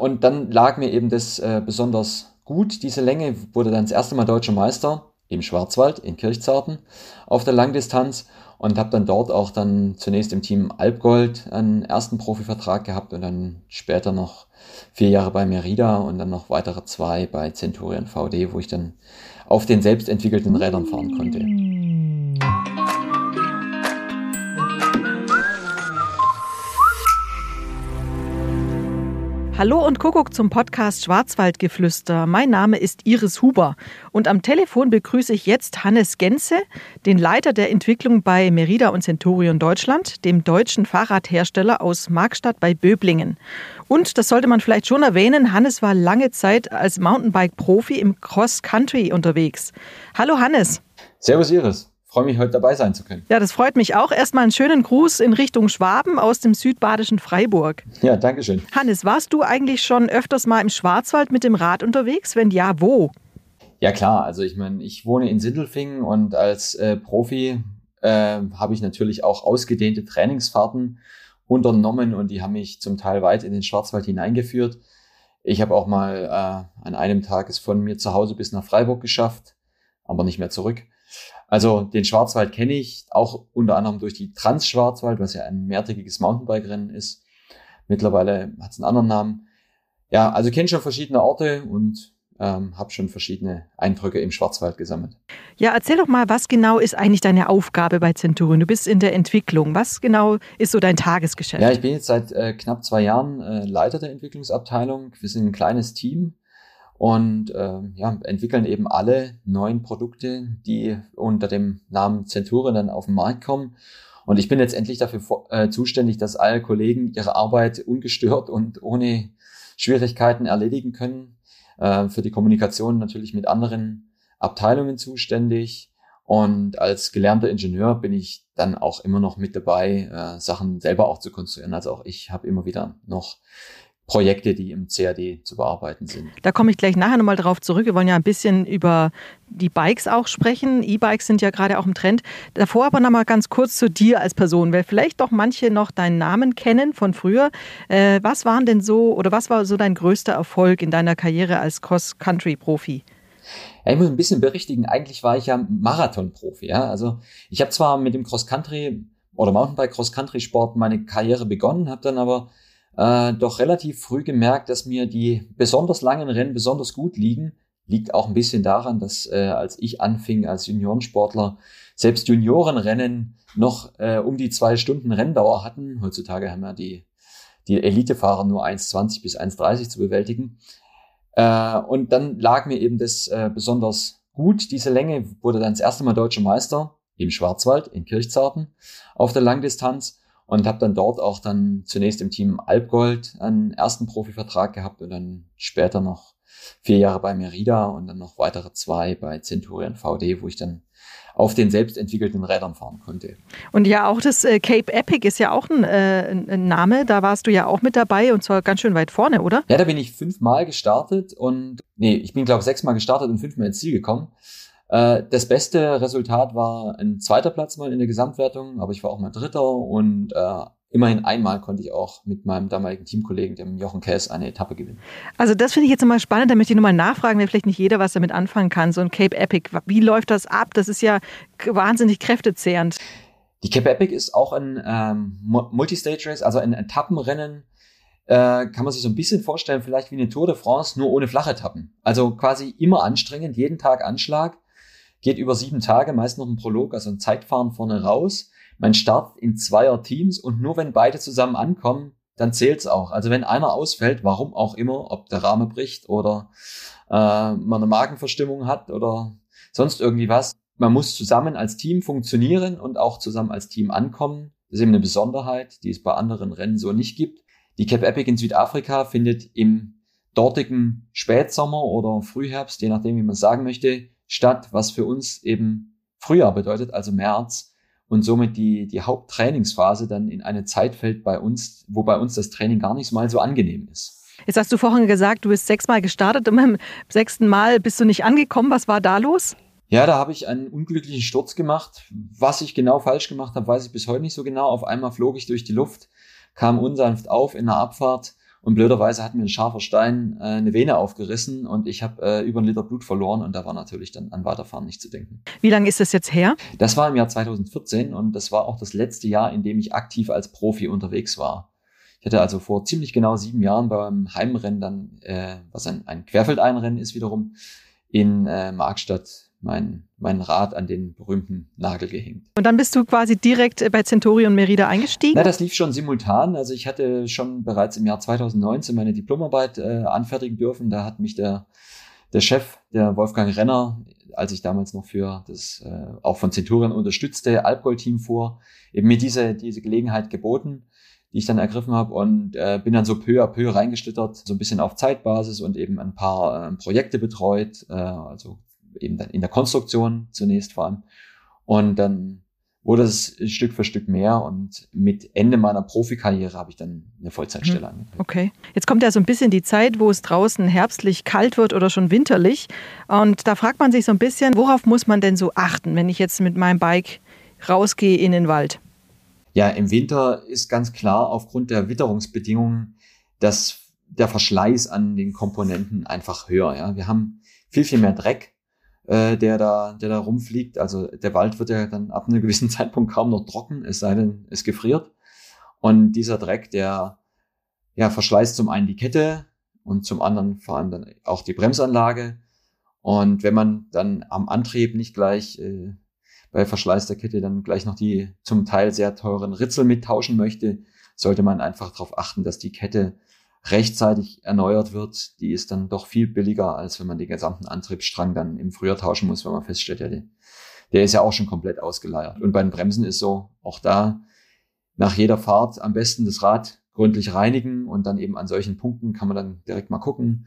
Und dann lag mir eben das äh, besonders gut, diese Länge, wurde dann das erste Mal deutscher Meister im Schwarzwald, in Kirchzarten, auf der Langdistanz und habe dann dort auch dann zunächst im Team Alpgold einen ersten Profivertrag gehabt und dann später noch vier Jahre bei Merida und dann noch weitere zwei bei Centurion VD, wo ich dann auf den selbst entwickelten Rädern fahren konnte. Hallo und Kuckuck zum Podcast Schwarzwaldgeflüster. Mein Name ist Iris Huber und am Telefon begrüße ich jetzt Hannes Genze, den Leiter der Entwicklung bei Merida und Centurion Deutschland, dem deutschen Fahrradhersteller aus Markstadt bei Böblingen. Und das sollte man vielleicht schon erwähnen, Hannes war lange Zeit als Mountainbike-Profi im Cross Country unterwegs. Hallo Hannes. Servus Iris freue mich, heute dabei sein zu können. Ja, das freut mich auch. Erstmal einen schönen Gruß in Richtung Schwaben aus dem südbadischen Freiburg. Ja, danke schön. Hannes, warst du eigentlich schon öfters mal im Schwarzwald mit dem Rad unterwegs? Wenn ja, wo? Ja, klar. Also ich meine, ich wohne in Sindelfingen und als äh, Profi äh, habe ich natürlich auch ausgedehnte Trainingsfahrten unternommen und die haben mich zum Teil weit in den Schwarzwald hineingeführt. Ich habe auch mal äh, an einem Tag es von mir zu Hause bis nach Freiburg geschafft, aber nicht mehr zurück. Also den Schwarzwald kenne ich auch unter anderem durch die Trans-Schwarzwald, was ja ein mehrtägiges Mountainbike-Rennen ist. Mittlerweile hat es einen anderen Namen. Ja, also kenne schon verschiedene Orte und ähm, habe schon verschiedene Eindrücke im Schwarzwald gesammelt. Ja, erzähl doch mal, was genau ist eigentlich deine Aufgabe bei Centurion? Du bist in der Entwicklung. Was genau ist so dein Tagesgeschäft? Ja, ich bin jetzt seit äh, knapp zwei Jahren äh, Leiter der Entwicklungsabteilung. Wir sind ein kleines Team und äh, ja, entwickeln eben alle neuen Produkte, die unter dem Namen Centurion dann auf den Markt kommen. Und ich bin letztendlich dafür äh, zuständig, dass alle Kollegen ihre Arbeit ungestört und ohne Schwierigkeiten erledigen können. Äh, für die Kommunikation natürlich mit anderen Abteilungen zuständig. Und als gelernter Ingenieur bin ich dann auch immer noch mit dabei, äh, Sachen selber auch zu konstruieren. Also auch ich habe immer wieder noch Projekte, die im CAD zu bearbeiten sind. Da komme ich gleich nachher nochmal drauf zurück. Wir wollen ja ein bisschen über die Bikes auch sprechen. E-Bikes sind ja gerade auch im Trend. Davor aber nochmal ganz kurz zu dir als Person, weil vielleicht doch manche noch deinen Namen kennen von früher. Äh, was waren denn so oder was war so dein größter Erfolg in deiner Karriere als Cross-Country-Profi? Ja, ich muss ein bisschen berichtigen. Eigentlich war ich ja Marathon-Profi. Ja? Also ich habe zwar mit dem Cross-Country oder Mountainbike-Cross-Country-Sport meine Karriere begonnen, habe dann aber äh, doch relativ früh gemerkt, dass mir die besonders langen Rennen besonders gut liegen. Liegt auch ein bisschen daran, dass äh, als ich anfing als Juniorensportler, selbst Juniorenrennen noch äh, um die zwei Stunden Renndauer hatten. Heutzutage haben ja die, die Elitefahrer nur 1,20 bis 1,30 zu bewältigen. Äh, und dann lag mir eben das äh, besonders gut. Diese Länge wurde dann das erste Mal deutscher Meister im Schwarzwald in Kirchzarten auf der Langdistanz und habe dann dort auch dann zunächst im Team Alpgold einen ersten Profivertrag gehabt und dann später noch vier Jahre bei Merida und dann noch weitere zwei bei Centurion VD, wo ich dann auf den selbst entwickelten Rädern fahren konnte. Und ja, auch das äh, Cape Epic ist ja auch ein, äh, ein, Name. Da warst du ja auch mit dabei und zwar ganz schön weit vorne, oder? Ja, da bin ich fünfmal gestartet und nee, ich bin glaube ich sechsmal gestartet und fünfmal ins Ziel gekommen. Äh, das beste Resultat war ein zweiter Platz mal in der Gesamtwertung, aber ich war auch mal Dritter und äh, immerhin einmal konnte ich auch mit meinem damaligen Teamkollegen, dem Jochen Käs, eine Etappe gewinnen. Also das finde ich jetzt nochmal spannend, da möchte ich nochmal nachfragen, weil vielleicht nicht jeder was damit anfangen kann, so ein Cape Epic. Wie läuft das ab? Das ist ja wahnsinnig kräftezehrend. Die Cape Epic ist auch ein ähm, Multistage Race, also ein Etappenrennen, äh, kann man sich so ein bisschen vorstellen, vielleicht wie eine Tour de France, nur ohne Flachetappen. Also quasi immer anstrengend, jeden Tag Anschlag geht über sieben Tage, meist noch ein Prolog, also ein Zeitfahren vorne raus. Man startet in zweier Teams und nur wenn beide zusammen ankommen, dann zählt's auch. Also wenn einer ausfällt, warum auch immer, ob der Rahmen bricht oder äh, man eine Magenverstimmung hat oder sonst irgendwie was, man muss zusammen als Team funktionieren und auch zusammen als Team ankommen. Das ist eben eine Besonderheit, die es bei anderen Rennen so nicht gibt. Die Cap Epic in Südafrika findet im dortigen Spätsommer oder Frühherbst, je nachdem, wie man sagen möchte, statt, was für uns eben Frühjahr bedeutet, also März und somit die, die Haupttrainingsphase dann in eine Zeit fällt bei uns, wo bei uns das Training gar nicht mal so angenehm ist. Jetzt hast du vorhin gesagt, du bist sechsmal gestartet und beim sechsten Mal bist du nicht angekommen. Was war da los? Ja, da habe ich einen unglücklichen Sturz gemacht. Was ich genau falsch gemacht habe, weiß ich bis heute nicht so genau. Auf einmal flog ich durch die Luft, kam unsanft auf in der Abfahrt Und blöderweise hat mir ein scharfer Stein äh, eine Vene aufgerissen und ich habe äh, über einen Liter Blut verloren und da war natürlich dann an Weiterfahren nicht zu denken. Wie lange ist das jetzt her? Das war im Jahr 2014 und das war auch das letzte Jahr, in dem ich aktiv als Profi unterwegs war. Ich hatte also vor ziemlich genau sieben Jahren beim Heimrennen dann, äh, was ein, ein Querfeldeinrennen ist wiederum, in äh, Markstadt mein, mein Rad an den berühmten Nagel gehängt. Und dann bist du quasi direkt bei Centurion Merida eingestiegen? Na, das lief schon simultan. Also ich hatte schon bereits im Jahr 2019 meine Diplomarbeit äh, anfertigen dürfen. Da hat mich der, der Chef, der Wolfgang Renner, als ich damals noch für das äh, auch von Centurion unterstützte Alpgol-Team fuhr, eben mir diese, diese Gelegenheit geboten die ich dann ergriffen habe und äh, bin dann so peu à peu reingeschlittert, so ein bisschen auf Zeitbasis und eben ein paar äh, Projekte betreut, äh, also eben dann in der Konstruktion zunächst vor allem. Und dann wurde es Stück für Stück mehr und mit Ende meiner Profikarriere habe ich dann eine Vollzeitstelle mhm. angekriegt. Okay. Jetzt kommt ja so ein bisschen die Zeit, wo es draußen herbstlich kalt wird oder schon winterlich. Und da fragt man sich so ein bisschen, worauf muss man denn so achten, wenn ich jetzt mit meinem Bike rausgehe in den Wald? Ja, im Winter ist ganz klar aufgrund der Witterungsbedingungen, dass der Verschleiß an den Komponenten einfach höher. Ja, wir haben viel, viel mehr Dreck äh, der da, der da rumfliegt. Also der Wald wird ja dann ab einem gewissen Zeitpunkt kaum noch trocken, es sei denn, es gefriert. Und dieser Dreck, der ja verschleißt zum einen die Kette und zum anderen vor allem dann auch die Bremsanlage. Und wenn man dann am Antrieb nicht gleich äh, bei Verschleiß der Kette dann gleich noch die zum Teil sehr teuren Ritzel mittauschen möchte, sollte man einfach darauf achten, dass die Kette rechtzeitig erneuert wird, die ist dann doch viel billiger, als wenn man den gesamten Antriebsstrang dann im Frühjahr tauschen muss, wenn man feststellt, ja, der, der ist ja auch schon komplett ausgeleiert. Und bei den Bremsen ist so, auch da nach jeder Fahrt am besten das Rad gründlich reinigen und dann eben an solchen Punkten kann man dann direkt mal gucken,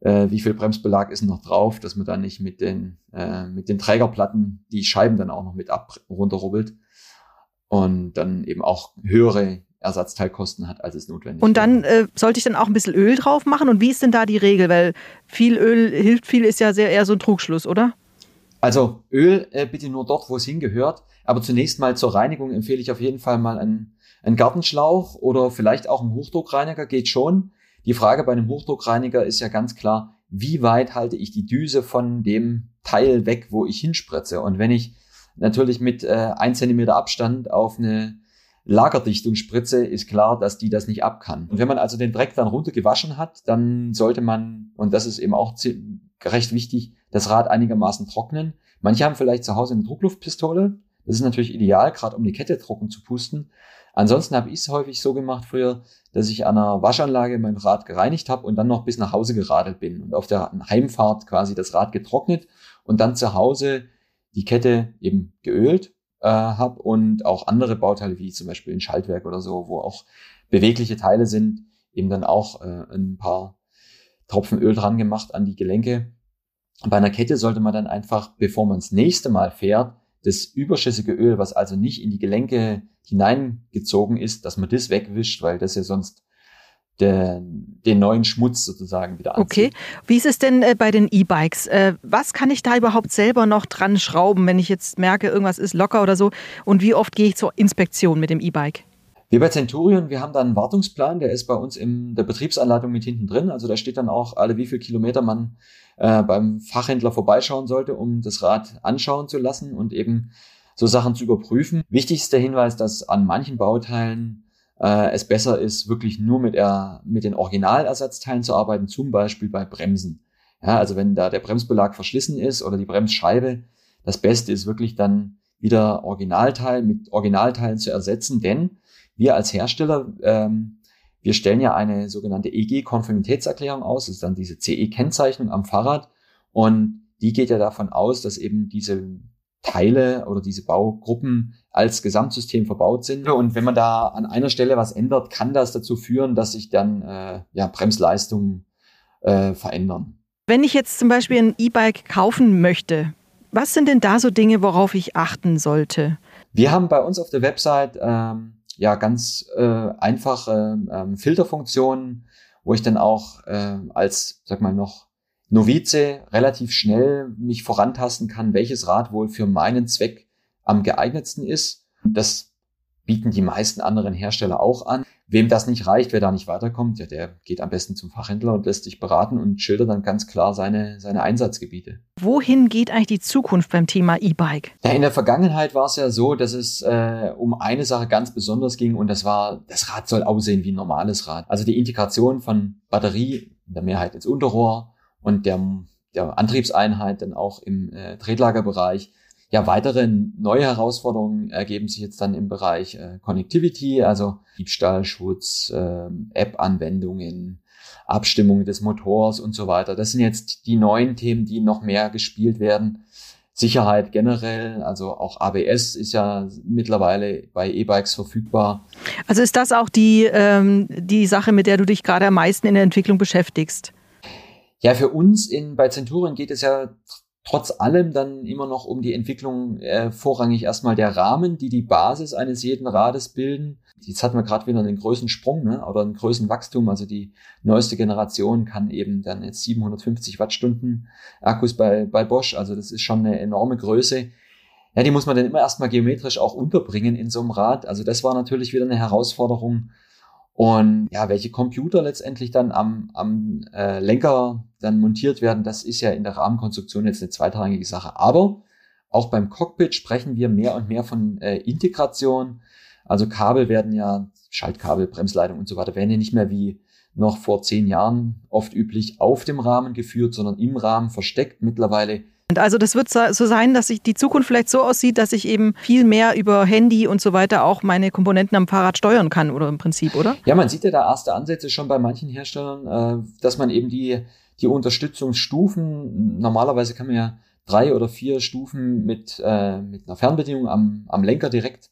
äh, wie viel Bremsbelag ist noch drauf, dass man dann nicht mit den, äh, mit den Trägerplatten die Scheiben dann auch noch mit ab runterrubbelt und dann eben auch höhere Ersatzteilkosten hat, als es notwendig ist. Und dann äh, sollte ich dann auch ein bisschen Öl drauf machen? Und wie ist denn da die Regel? Weil viel Öl hilft viel, ist ja sehr eher so ein Trugschluss, oder? Also Öl äh, bitte nur dort, wo es hingehört. Aber zunächst mal zur Reinigung empfehle ich auf jeden Fall mal einen, einen Gartenschlauch oder vielleicht auch einen Hochdruckreiniger, geht schon. Die Frage bei einem Hochdruckreiniger ist ja ganz klar, wie weit halte ich die Düse von dem Teil weg, wo ich hinspritze? Und wenn ich natürlich mit äh, ein Zentimeter Abstand auf eine Lagerdichtungsspritze ist klar, dass die das nicht ab kann. Und wenn man also den Dreck dann runtergewaschen hat, dann sollte man, und das ist eben auch recht wichtig, das Rad einigermaßen trocknen. Manche haben vielleicht zu Hause eine Druckluftpistole. Das ist natürlich ideal, gerade um die Kette trocken zu pusten. Ansonsten habe ich es häufig so gemacht früher, dass ich an einer Waschanlage mein Rad gereinigt habe und dann noch bis nach Hause geradelt bin und auf der Heimfahrt quasi das Rad getrocknet und dann zu Hause die Kette eben geölt äh, habe und auch andere Bauteile wie zum Beispiel ein Schaltwerk oder so, wo auch bewegliche Teile sind, eben dann auch äh, ein paar Tropfen Öl dran gemacht an die Gelenke. Bei einer Kette sollte man dann einfach, bevor man das nächste Mal fährt, das überschüssige Öl, was also nicht in die Gelenke hineingezogen ist, dass man das wegwischt, weil das ja sonst der, den neuen Schmutz sozusagen wieder anzieht. Okay. Wie ist es denn äh, bei den E-Bikes? Äh, was kann ich da überhaupt selber noch dran schrauben, wenn ich jetzt merke, irgendwas ist locker oder so? Und wie oft gehe ich zur Inspektion mit dem E-Bike? Wir bei Centurion, wir haben da einen Wartungsplan, der ist bei uns in der Betriebsanleitung mit hinten drin. Also da steht dann auch alle, wie viel Kilometer man äh, beim Fachhändler vorbeischauen sollte, um das Rad anschauen zu lassen und eben so Sachen zu überprüfen. Wichtigster Hinweis, dass an manchen Bauteilen äh, es besser ist, wirklich nur mit, er, mit den Originalersatzteilen zu arbeiten, zum Beispiel bei Bremsen. Ja, also wenn da der Bremsbelag verschlissen ist oder die Bremsscheibe, das Beste ist wirklich dann wieder Originalteil mit Originalteilen zu ersetzen, denn wir als Hersteller, ähm, wir stellen ja eine sogenannte EG-Konformitätserklärung aus, das ist dann diese CE-Kennzeichnung am Fahrrad und die geht ja davon aus, dass eben diese Teile oder diese Baugruppen als Gesamtsystem verbaut sind. Und wenn man da an einer Stelle was ändert, kann das dazu führen, dass sich dann äh, ja, Bremsleistungen äh, verändern. Wenn ich jetzt zum Beispiel ein E-Bike kaufen möchte, was sind denn da so Dinge, worauf ich achten sollte? Wir haben bei uns auf der Website ähm, ja ganz äh, einfache ähm, Filterfunktionen, wo ich dann auch äh, als, sag mal, noch Novize relativ schnell mich vorantasten kann, welches Rad wohl für meinen Zweck am geeignetsten ist. Das bieten die meisten anderen Hersteller auch an. Wem das nicht reicht, wer da nicht weiterkommt, ja, der geht am besten zum Fachhändler und lässt sich beraten und schildert dann ganz klar seine, seine Einsatzgebiete. Wohin geht eigentlich die Zukunft beim Thema E-Bike? Ja, in der Vergangenheit war es ja so, dass es äh, um eine Sache ganz besonders ging und das war, das Rad soll aussehen wie ein normales Rad. Also die Integration von Batterie, in der Mehrheit ins Unterrohr und der, der Antriebseinheit dann auch im äh, Tretlagerbereich ja, weitere neue Herausforderungen ergeben sich jetzt dann im Bereich äh, Connectivity, also Diebstahlschutz, äh, App-Anwendungen, Abstimmung des Motors und so weiter. Das sind jetzt die neuen Themen, die noch mehr gespielt werden. Sicherheit generell, also auch ABS ist ja mittlerweile bei E-Bikes verfügbar. Also ist das auch die, ähm, die Sache, mit der du dich gerade am meisten in der Entwicklung beschäftigst? Ja, für uns in, bei Centurion geht es ja trotz allem dann immer noch um die Entwicklung äh, vorrangig erstmal der Rahmen, die die Basis eines jeden Rades bilden. Jetzt hatten wir gerade wieder einen größeren Sprung ne, oder einen größeren Wachstum. Also die neueste Generation kann eben dann jetzt 750 Wattstunden Akkus bei, bei Bosch. Also das ist schon eine enorme Größe. Ja, die muss man dann immer erstmal geometrisch auch unterbringen in so einem Rad. Also das war natürlich wieder eine Herausforderung. Und ja, welche Computer letztendlich dann am, am äh, Lenker dann montiert werden, das ist ja in der Rahmenkonstruktion jetzt eine zweitrangige Sache. Aber auch beim Cockpit sprechen wir mehr und mehr von äh, Integration. Also Kabel werden ja, Schaltkabel, Bremsleitung und so weiter, werden ja nicht mehr wie noch vor zehn Jahren oft üblich auf dem Rahmen geführt, sondern im Rahmen versteckt. Mittlerweile also das wird so sein, dass sich die Zukunft vielleicht so aussieht, dass ich eben viel mehr über Handy und so weiter auch meine Komponenten am Fahrrad steuern kann, oder im Prinzip, oder? Ja, man sieht ja da erste Ansätze schon bei manchen Herstellern, äh, dass man eben die, die Unterstützungsstufen, normalerweise kann man ja drei oder vier Stufen mit, äh, mit einer Fernbedienung am, am Lenker direkt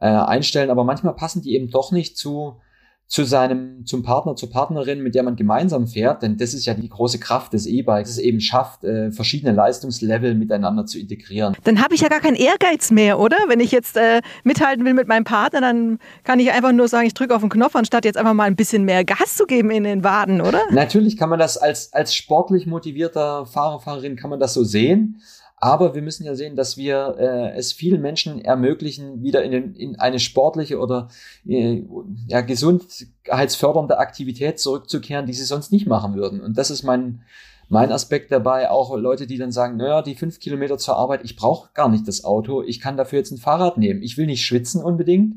äh, einstellen, aber manchmal passen die eben doch nicht zu zu seinem, zum Partner, zur Partnerin, mit der man gemeinsam fährt, denn das ist ja die große Kraft des E-Bikes, es eben schafft, äh, verschiedene Leistungslevel miteinander zu integrieren. Dann habe ich ja gar keinen Ehrgeiz mehr, oder? Wenn ich jetzt äh, mithalten will mit meinem Partner, dann kann ich einfach nur sagen, ich drücke auf den Knopf, anstatt jetzt einfach mal ein bisschen mehr Gas zu geben in den Waden, oder? Natürlich kann man das als, als sportlich motivierter Fahrer, Fahrerin kann man das so sehen. Aber wir müssen ja sehen, dass wir äh, es vielen Menschen ermöglichen, wieder in, den, in eine sportliche oder äh, ja, gesundheitsfördernde Aktivität zurückzukehren, die sie sonst nicht machen würden. Und das ist mein, mein Aspekt dabei. Auch Leute, die dann sagen, naja, die fünf Kilometer zur Arbeit, ich brauche gar nicht das Auto, ich kann dafür jetzt ein Fahrrad nehmen. Ich will nicht schwitzen unbedingt,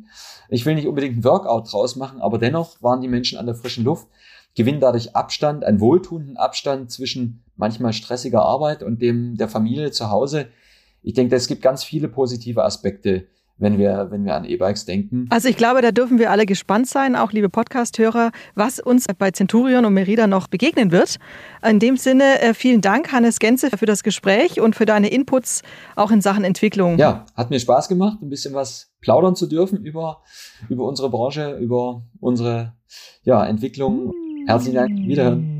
ich will nicht unbedingt ein Workout draus machen, aber dennoch waren die Menschen an der frischen Luft gewinnen dadurch Abstand, einen wohltuenden Abstand zwischen manchmal stressiger Arbeit und dem der Familie zu Hause. Ich denke, es gibt ganz viele positive Aspekte, wenn wir, wenn wir an E-Bikes denken. Also ich glaube, da dürfen wir alle gespannt sein, auch liebe Podcast-Hörer, was uns bei Centurion und Merida noch begegnen wird. In dem Sinne, äh, vielen Dank, Hannes Genze, für das Gespräch und für deine Inputs auch in Sachen Entwicklung. Ja, hat mir Spaß gemacht, ein bisschen was plaudern zu dürfen über, über unsere Branche, über unsere ja, Entwicklung. Herzlichen Dank, wiederhören.